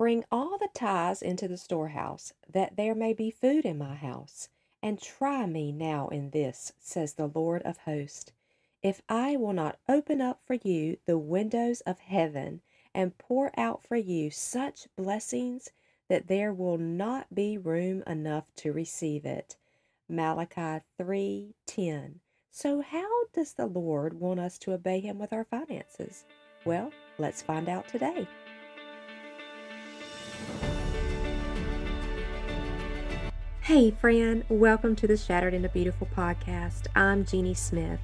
Bring all the tithes into the storehouse, that there may be food in my house. And try me now in this, says the Lord of hosts, if I will not open up for you the windows of heaven and pour out for you such blessings that there will not be room enough to receive it. Malachi 3:10. So how does the Lord want us to obey him with our finances? Well, let's find out today. Hey, friend, welcome to the Shattered into Beautiful podcast. I'm Jeannie Smith.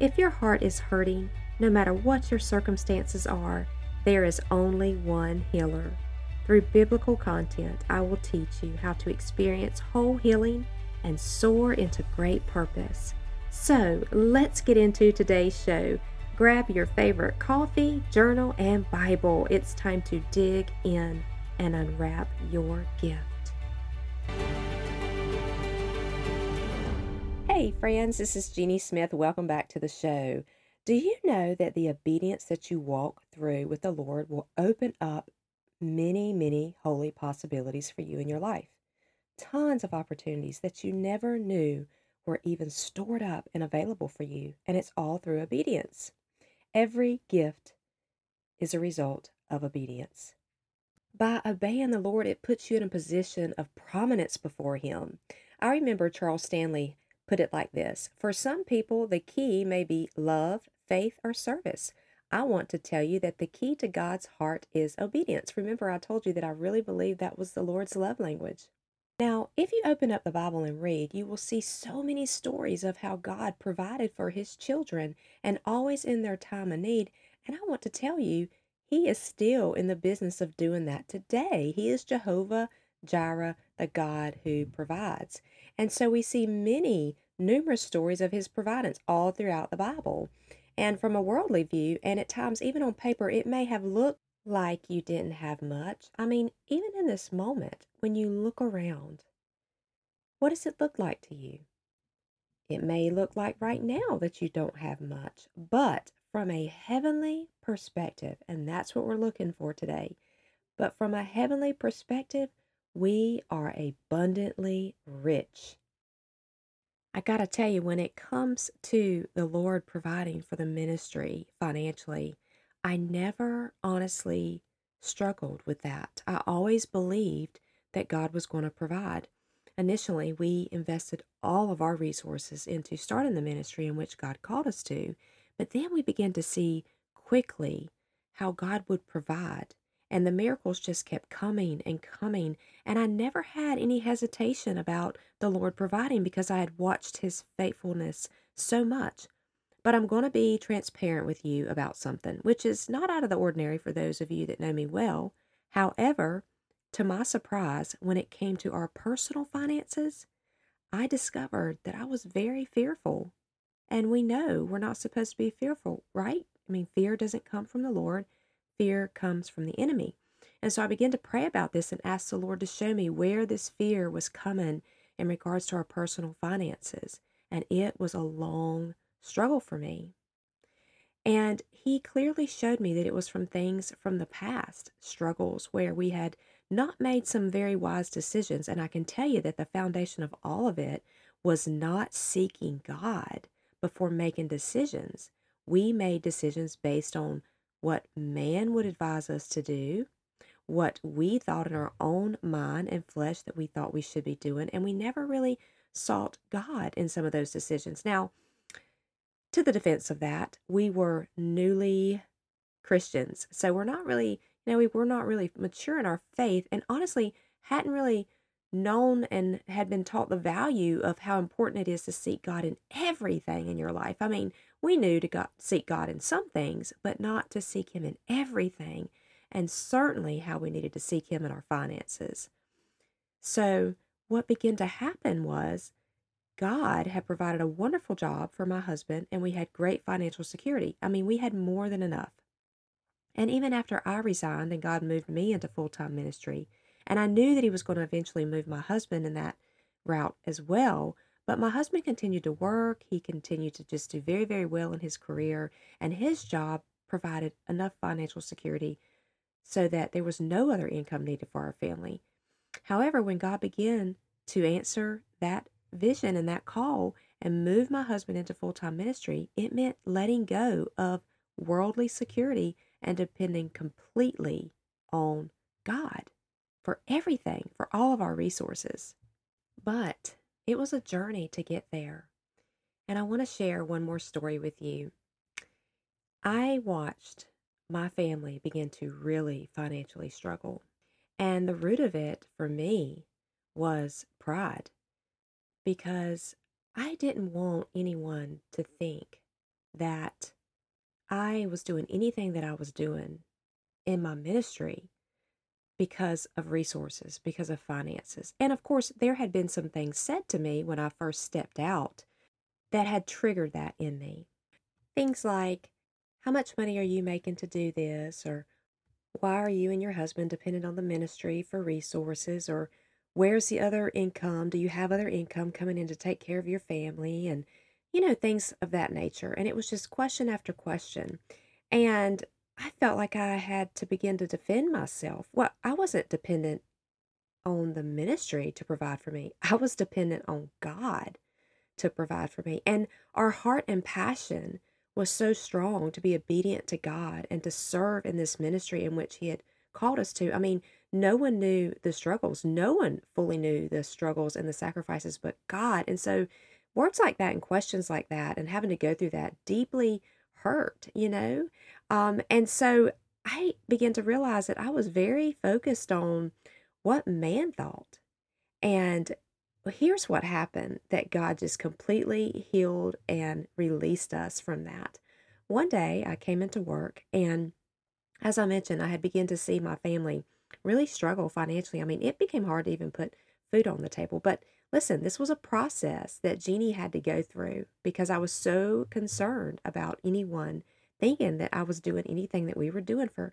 If your heart is hurting, no matter what your circumstances are, there is only one healer. Through biblical content, I will teach you how to experience whole healing and soar into great purpose. So, let's get into today's show. Grab your favorite coffee, journal, and Bible. It's time to dig in and unwrap your gift. Hey, friends, this is Jeannie Smith. Welcome back to the show. Do you know that the obedience that you walk through with the Lord will open up many, many holy possibilities for you in your life? Tons of opportunities that you never knew were even stored up and available for you, and it's all through obedience. Every gift is a result of obedience. By obeying the Lord, it puts you in a position of prominence before Him. I remember Charles Stanley put it like this For some people, the key may be love, faith, or service. I want to tell you that the key to God's heart is obedience. Remember, I told you that I really believe that was the Lord's love language. Now, if you open up the Bible and read, you will see so many stories of how God provided for his children and always in their time of need. And I want to tell you, he is still in the business of doing that today. He is Jehovah Jireh, the God who provides. And so we see many, numerous stories of his providence all throughout the Bible. And from a worldly view, and at times even on paper, it may have looked like you didn't have much. I mean, even in this moment, when you look around, what does it look like to you? It may look like right now that you don't have much, but from a heavenly perspective, and that's what we're looking for today, but from a heavenly perspective, we are abundantly rich. I got to tell you, when it comes to the Lord providing for the ministry financially, I never honestly struggled with that. I always believed that God was going to provide. Initially, we invested all of our resources into starting the ministry in which God called us to, but then we began to see quickly how God would provide and the miracles just kept coming and coming. And I never had any hesitation about the Lord providing because I had watched his faithfulness so much. But I'm going to be transparent with you about something, which is not out of the ordinary for those of you that know me well. However, to my surprise, when it came to our personal finances, I discovered that I was very fearful. And we know we're not supposed to be fearful, right? I mean, fear doesn't come from the Lord, fear comes from the enemy. And so I began to pray about this and ask the Lord to show me where this fear was coming in regards to our personal finances. And it was a long struggle for me. And he clearly showed me that it was from things from the past, struggles where we had not made some very wise decisions. And I can tell you that the foundation of all of it was not seeking God before making decisions. We made decisions based on what man would advise us to do, what we thought in our own mind and flesh that we thought we should be doing, and we never really sought God in some of those decisions. Now, to the defense of that, we were newly Christians. So we're not really, you know, we were not really mature in our faith and honestly hadn't really known and had been taught the value of how important it is to seek God in everything in your life. I mean, we knew to God, seek God in some things, but not to seek Him in everything, and certainly how we needed to seek Him in our finances. So, what began to happen was God had provided a wonderful job for my husband, and we had great financial security. I mean, we had more than enough. And even after I resigned and God moved me into full time ministry, and I knew that He was going to eventually move my husband in that route as well, but my husband continued to work. He continued to just do very, very well in his career, and his job provided enough financial security so that there was no other income needed for our family. However, when God began to answer that vision and that call and move my husband into full time ministry, it meant letting go of worldly security and depending completely on God for everything, for all of our resources. But it was a journey to get there. And I want to share one more story with you. I watched my family begin to really financially struggle. And the root of it for me was pride because I didn't want anyone to think that I was doing anything that I was doing in my ministry because of resources, because of finances. And of course, there had been some things said to me when I first stepped out that had triggered that in me. Things like, How much money are you making to do this? Or why are you and your husband dependent on the ministry for resources? Or where's the other income? Do you have other income coming in to take care of your family? And, you know, things of that nature. And it was just question after question. And I felt like I had to begin to defend myself. Well, I wasn't dependent on the ministry to provide for me, I was dependent on God to provide for me. And our heart and passion was so strong to be obedient to God and to serve in this ministry in which He had called us to. I mean, no one knew the struggles. No one fully knew the struggles and the sacrifices but God. And so, words like that and questions like that and having to go through that deeply hurt, you know? Um, and so I began to realize that I was very focused on what man thought. And here's what happened that God just completely healed and released us from that. One day I came into work, and as I mentioned, I had begun to see my family really struggle financially. I mean, it became hard to even put food on the table. But listen, this was a process that Jeannie had to go through because I was so concerned about anyone thinking that I was doing anything that we were doing for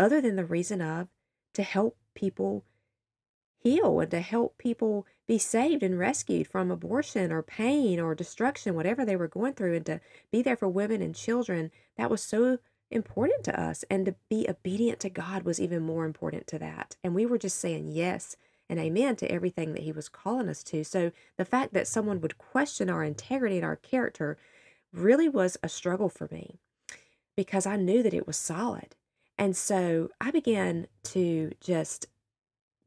other than the reason of to help people heal and to help people be saved and rescued from abortion or pain or destruction, whatever they were going through, and to be there for women and children. That was so important to us. And to be obedient to God was even more important to that. And we were just saying yes and amen to everything that He was calling us to. So the fact that someone would question our integrity and our character really was a struggle for me because I knew that it was solid. And so I began to just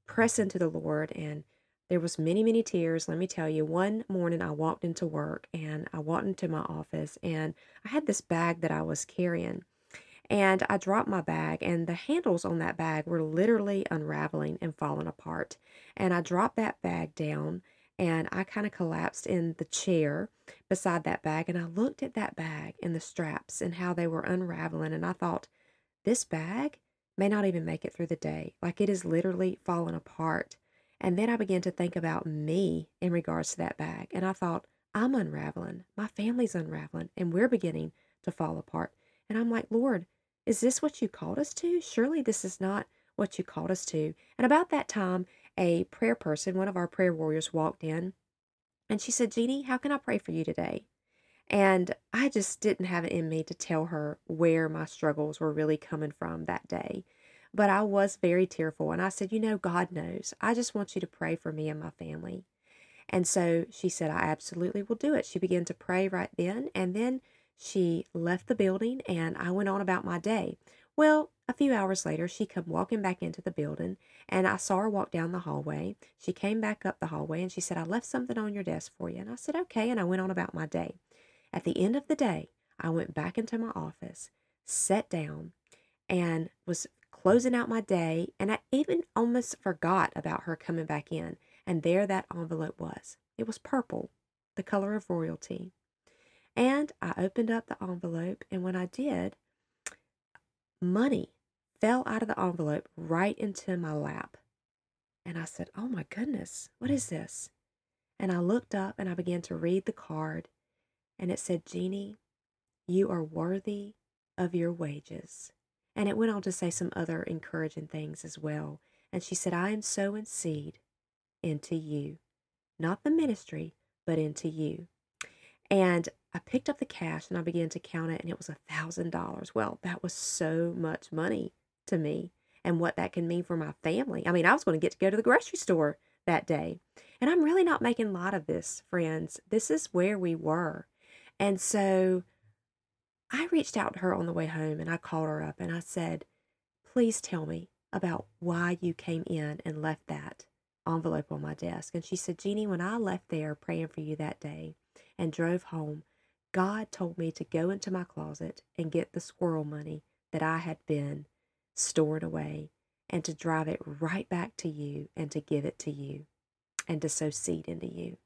press into the Lord and there was many many tears let me tell you one morning i walked into work and i walked into my office and i had this bag that i was carrying and I dropped my bag, and the handles on that bag were literally unraveling and falling apart. And I dropped that bag down, and I kind of collapsed in the chair beside that bag. And I looked at that bag and the straps and how they were unraveling, and I thought, this bag may not even make it through the day. Like it is literally falling apart. And then I began to think about me in regards to that bag. And I thought, I'm unraveling. My family's unraveling. And we're beginning to fall apart. And I'm like, Lord, is this what you called us to? Surely this is not what you called us to. And about that time, a prayer person, one of our prayer warriors, walked in and she said, Jeannie, how can I pray for you today? And I just didn't have it in me to tell her where my struggles were really coming from that day. But I was very tearful. And I said, You know, God knows. I just want you to pray for me and my family. And so she said, I absolutely will do it. She began to pray right then. And then she left the building and I went on about my day. Well, a few hours later, she come walking back into the building and I saw her walk down the hallway. She came back up the hallway and she said, I left something on your desk for you. And I said, okay. And I went on about my day. At the end of the day, I went back into my office, sat down, and was closing out my day. And I even almost forgot about her coming back in. And there that envelope was. It was purple, the color of royalty. And I opened up the envelope, and when I did, money fell out of the envelope right into my lap. And I said, Oh my goodness, what is this? And I looked up and I began to read the card, and it said, Jeannie, you are worthy of your wages. And it went on to say some other encouraging things as well. And she said, I am sowing seed into you, not the ministry, but into you. And I picked up the cash and I began to count it, and it was a thousand dollars. Well, that was so much money to me. and what that can mean for my family. I mean, I was going to get to go to the grocery store that day. And I'm really not making light of this, friends. This is where we were. And so I reached out to her on the way home and I called her up and I said, Please tell me about why you came in and left that envelope on my desk. And she said, Jeannie, when I left there praying for you that day and drove home, God told me to go into my closet and get the squirrel money that I had been stored away and to drive it right back to you and to give it to you and to sow seed into you.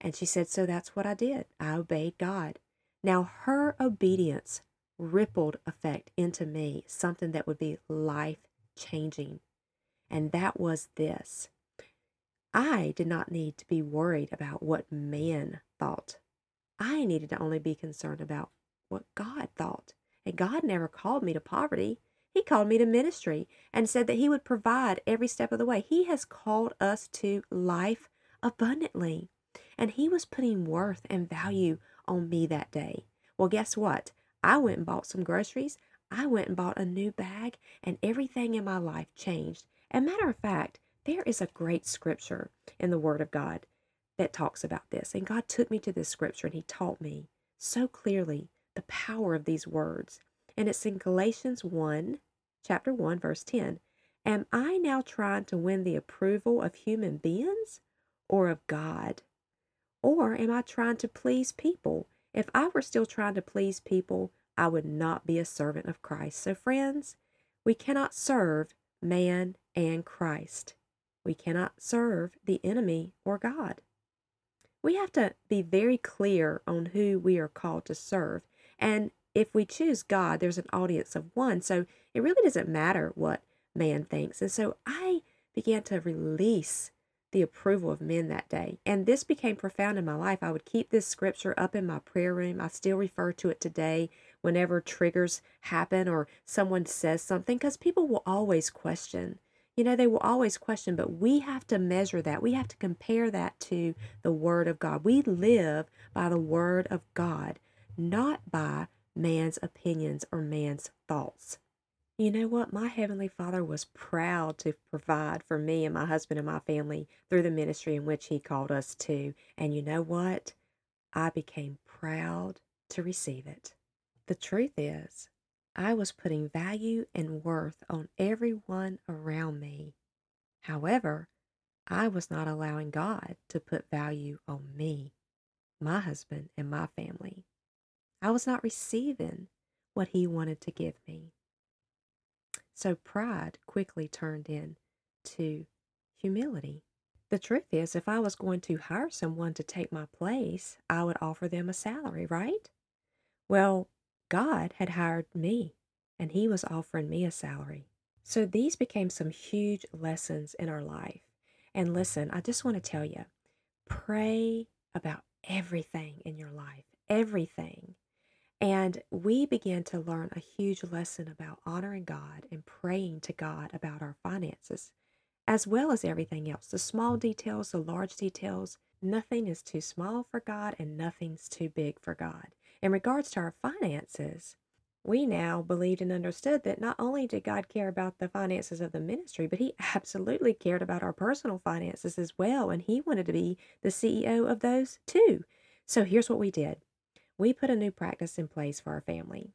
And she said, So that's what I did. I obeyed God. Now, her obedience rippled effect into me, something that would be life changing. And that was this I did not need to be worried about what man thought. I needed to only be concerned about what God thought. And God never called me to poverty. He called me to ministry and said that He would provide every step of the way. He has called us to life abundantly. And He was putting worth and value on me that day. Well, guess what? I went and bought some groceries. I went and bought a new bag, and everything in my life changed. And matter of fact, there is a great scripture in the Word of God that talks about this. And God took me to this scripture and He taught me so clearly the power of these words. And it's in Galatians 1, chapter 1, verse 10. Am I now trying to win the approval of human beings or of God? Or am I trying to please people? If I were still trying to please people, I would not be a servant of Christ. So, friends, we cannot serve man and Christ. We cannot serve the enemy or God. We have to be very clear on who we are called to serve. And if we choose God, there's an audience of one. So it really doesn't matter what man thinks. And so I began to release the approval of men that day. And this became profound in my life. I would keep this scripture up in my prayer room. I still refer to it today whenever triggers happen or someone says something because people will always question. You know, they will always question, but we have to measure that. We have to compare that to the Word of God. We live by the Word of God, not by man's opinions or man's thoughts. You know what? My Heavenly Father was proud to provide for me and my husband and my family through the ministry in which He called us to. And you know what? I became proud to receive it. The truth is, I was putting value and worth on everyone around me. However, I was not allowing God to put value on me, my husband, and my family. I was not receiving what He wanted to give me. So pride quickly turned into humility. The truth is, if I was going to hire someone to take my place, I would offer them a salary, right? Well, God had hired me, and He was offering me a salary. So these became some huge lessons in our life. And listen, I just want to tell you pray about everything in your life, everything. And we began to learn a huge lesson about honoring God and praying to God about our finances, as well as everything else the small details, the large details. Nothing is too small for God and nothing's too big for God. In regards to our finances, we now believed and understood that not only did God care about the finances of the ministry, but He absolutely cared about our personal finances as well. And He wanted to be the CEO of those too. So here's what we did we put a new practice in place for our family.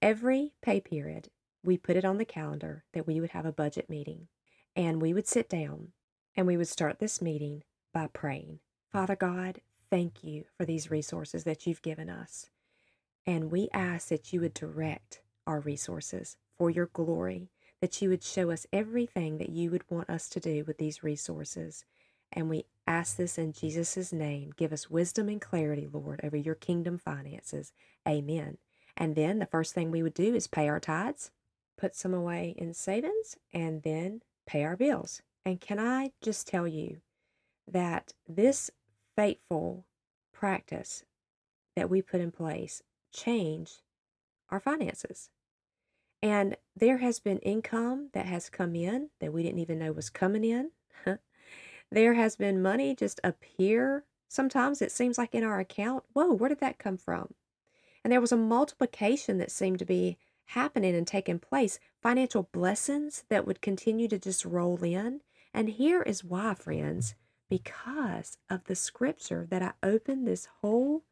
Every pay period, we put it on the calendar that we would have a budget meeting. And we would sit down and we would start this meeting by praying Father God, thank you for these resources that you've given us. And we ask that you would direct our resources for your glory, that you would show us everything that you would want us to do with these resources. And we ask this in Jesus' name. Give us wisdom and clarity, Lord, over your kingdom finances. Amen. And then the first thing we would do is pay our tithes, put some away in savings, and then pay our bills. And can I just tell you that this faithful practice that we put in place change our finances? And there has been income that has come in that we didn't even know was coming in. There has been money just appear. Sometimes it seems like in our account, whoa, where did that come from? And there was a multiplication that seemed to be happening and taking place, financial blessings that would continue to just roll in. And here is why, friends, because of the scripture that I opened this whole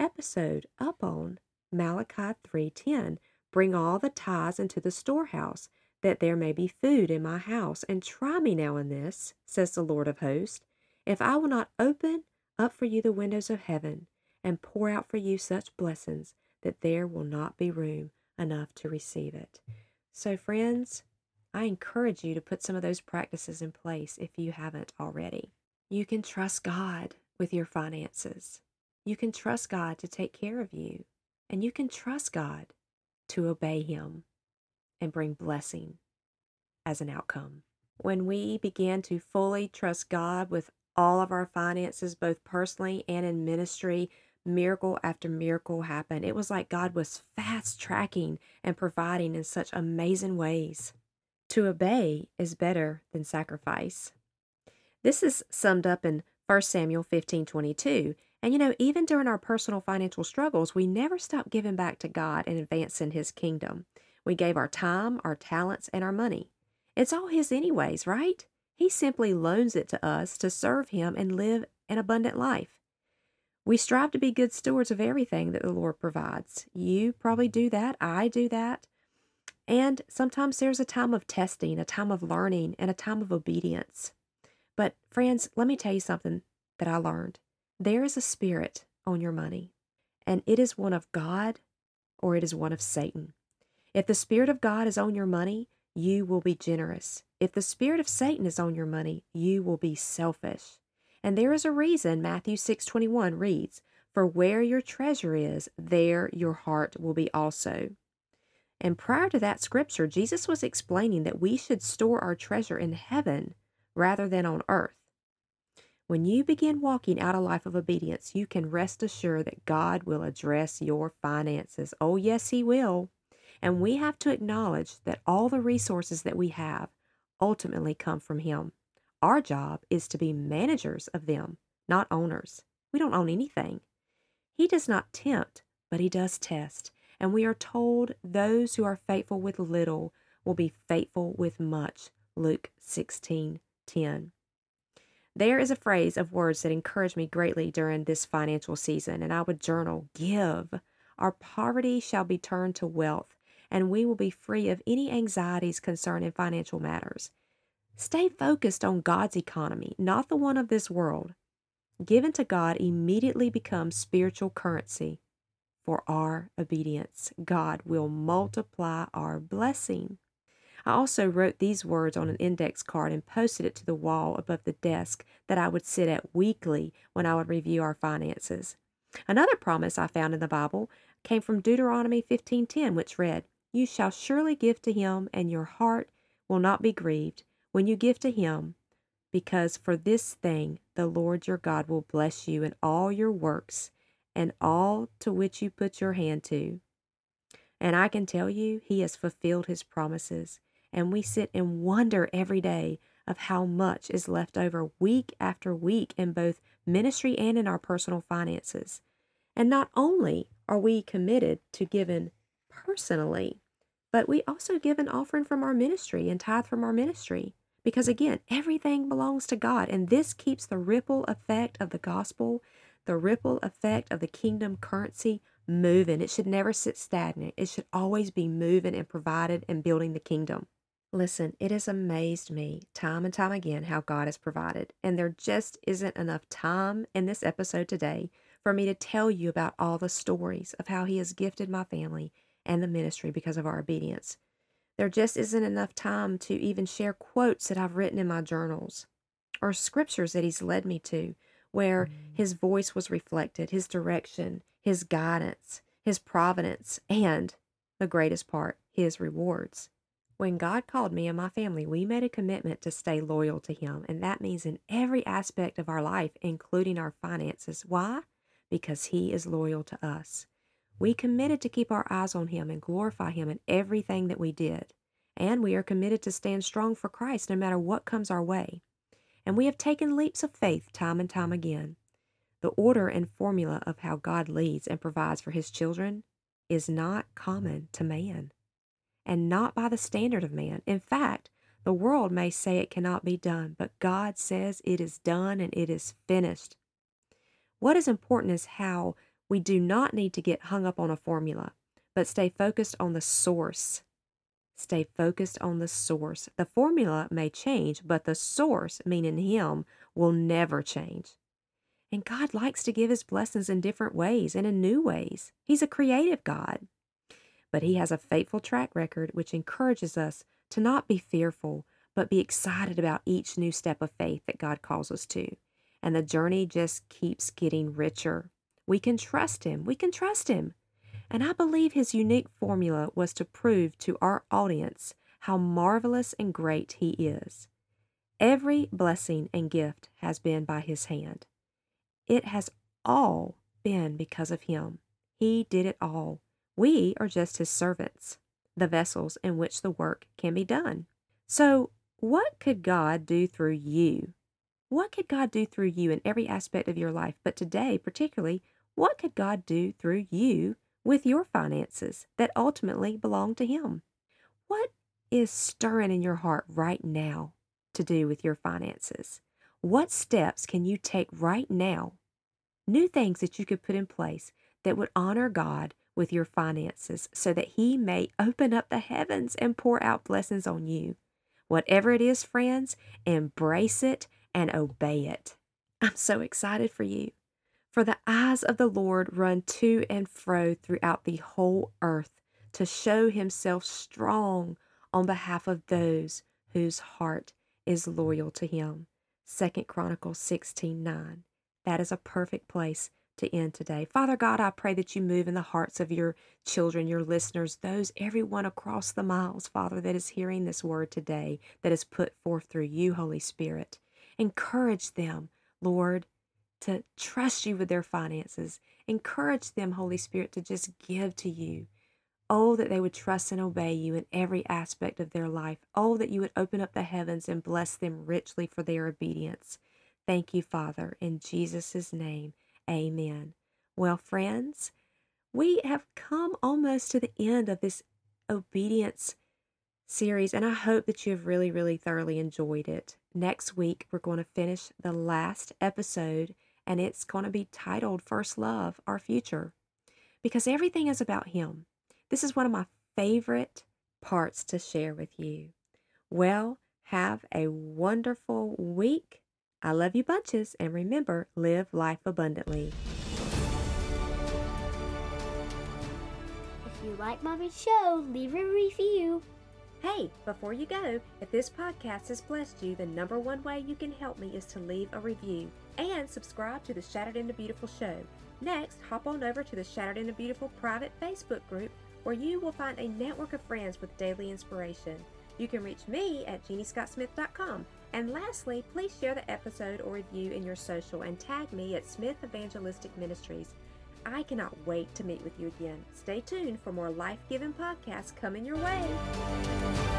episode up on, Malachi 3:10, bring all the tithes into the storehouse, that there may be food in my house, and try me now in this, says the Lord of hosts, if I will not open up for you the windows of heaven and pour out for you such blessings that there will not be room enough to receive it. So, friends, I encourage you to put some of those practices in place if you haven't already. You can trust God with your finances. You can trust God to take care of you. And you can trust God to obey Him and bring blessing as an outcome. When we begin to fully trust God with all of our finances, both personally and in ministry, miracle after miracle happened. It was like God was fast tracking and providing in such amazing ways. To obey is better than sacrifice. This is summed up in 1 Samuel 15 22. And you know, even during our personal financial struggles, we never stopped giving back to God and advancing His kingdom. We gave our time, our talents, and our money. It's all His, anyways, right? He simply loans it to us to serve Him and live an abundant life. We strive to be good stewards of everything that the Lord provides. You probably do that. I do that. And sometimes there's a time of testing, a time of learning, and a time of obedience. But, friends, let me tell you something that I learned. There is a spirit on your money, and it is one of God or it is one of Satan. If the Spirit of God is on your money, you will be generous. If the spirit of Satan is on your money, you will be selfish. And there is a reason Matthew 6:21 reads, "For where your treasure is, there your heart will be also." And prior to that scripture, Jesus was explaining that we should store our treasure in heaven rather than on earth. When you begin walking out a life of obedience, you can rest assured that God will address your finances. Oh, yes, He will. And we have to acknowledge that all the resources that we have ultimately come from Him. Our job is to be managers of them, not owners. We don't own anything. He does not tempt, but He does test. And we are told those who are faithful with little will be faithful with much. Luke 16 10. There is a phrase of words that encouraged me greatly during this financial season, and I would journal Give. Our poverty shall be turned to wealth, and we will be free of any anxieties concerning financial matters. Stay focused on God's economy, not the one of this world. Given to God immediately becomes spiritual currency for our obedience. God will multiply our blessing. I also wrote these words on an index card and posted it to the wall above the desk that I would sit at weekly when I would review our finances. Another promise I found in the Bible came from Deuteronomy 15:10 which read, you shall surely give to him, and your heart will not be grieved when you give to him, because for this thing the Lord your God will bless you in all your works and all to which you put your hand to. And I can tell you, he has fulfilled his promises, and we sit in wonder every day of how much is left over week after week in both ministry and in our personal finances. And not only are we committed to giving personally, but we also give an offering from our ministry and tithe from our ministry. Because again, everything belongs to God, and this keeps the ripple effect of the gospel, the ripple effect of the kingdom currency moving. It should never sit stagnant, it should always be moving and provided and building the kingdom. Listen, it has amazed me time and time again how God has provided, and there just isn't enough time in this episode today for me to tell you about all the stories of how He has gifted my family and the ministry because of our obedience. There just isn't enough time to even share quotes that I've written in my journals or scriptures that He's led me to where mm. His voice was reflected, His direction, His guidance, His providence, and the greatest part, His rewards. When God called me and my family, we made a commitment to stay loyal to Him, and that means in every aspect of our life, including our finances. Why? Because He is loyal to us. We committed to keep our eyes on Him and glorify Him in everything that we did. And we are committed to stand strong for Christ no matter what comes our way. And we have taken leaps of faith time and time again. The order and formula of how God leads and provides for His children is not common to man. And not by the standard of man. In fact, the world may say it cannot be done, but God says it is done and it is finished. What is important is how we do not need to get hung up on a formula, but stay focused on the source. Stay focused on the source. The formula may change, but the source, meaning Him, will never change. And God likes to give His blessings in different ways and in new ways. He's a creative God. But He has a faithful track record which encourages us to not be fearful, but be excited about each new step of faith that God calls us to. And the journey just keeps getting richer. We can trust Him. We can trust Him. And I believe His unique formula was to prove to our audience how marvelous and great He is. Every blessing and gift has been by His hand. It has all been because of Him. He did it all. We are just His servants, the vessels in which the work can be done. So, what could God do through you? What could God do through you in every aspect of your life? But today, particularly, what could God do through you with your finances that ultimately belong to Him? What is stirring in your heart right now to do with your finances? What steps can you take right now? New things that you could put in place that would honor God with your finances so that He may open up the heavens and pour out blessings on you. Whatever it is, friends, embrace it and obey it. I'm so excited for you. For the eyes of the Lord run to and fro throughout the whole earth to show himself strong on behalf of those whose heart is loyal to him. Second Chronicles 16 9. That is a perfect place to end today. Father God, I pray that you move in the hearts of your children, your listeners, those, everyone across the miles, Father, that is hearing this word today, that is put forth through you, Holy Spirit. Encourage them, Lord, to trust you with their finances. Encourage them, Holy Spirit, to just give to you. Oh, that they would trust and obey you in every aspect of their life. Oh, that you would open up the heavens and bless them richly for their obedience. Thank you, Father, in Jesus' name. Amen. Well, friends, we have come almost to the end of this obedience series, and I hope that you have really, really thoroughly enjoyed it. Next week, we're going to finish the last episode and it's going to be titled First Love, Our Future, because everything is about Him. This is one of my favorite parts to share with you. Well, have a wonderful week. I love you bunches, and remember, live life abundantly. If you like Mommy's show, leave a review. Hey, before you go, if this podcast has blessed you, the number one way you can help me is to leave a review and subscribe to the Shattered into Beautiful show. Next, hop on over to the Shattered into Beautiful private Facebook group where you will find a network of friends with daily inspiration. You can reach me at jeanniescottsmith.com. And lastly, please share the episode or review in your social and tag me at Smith Evangelistic Ministries. I cannot wait to meet with you again. Stay tuned for more life giving podcasts coming your way.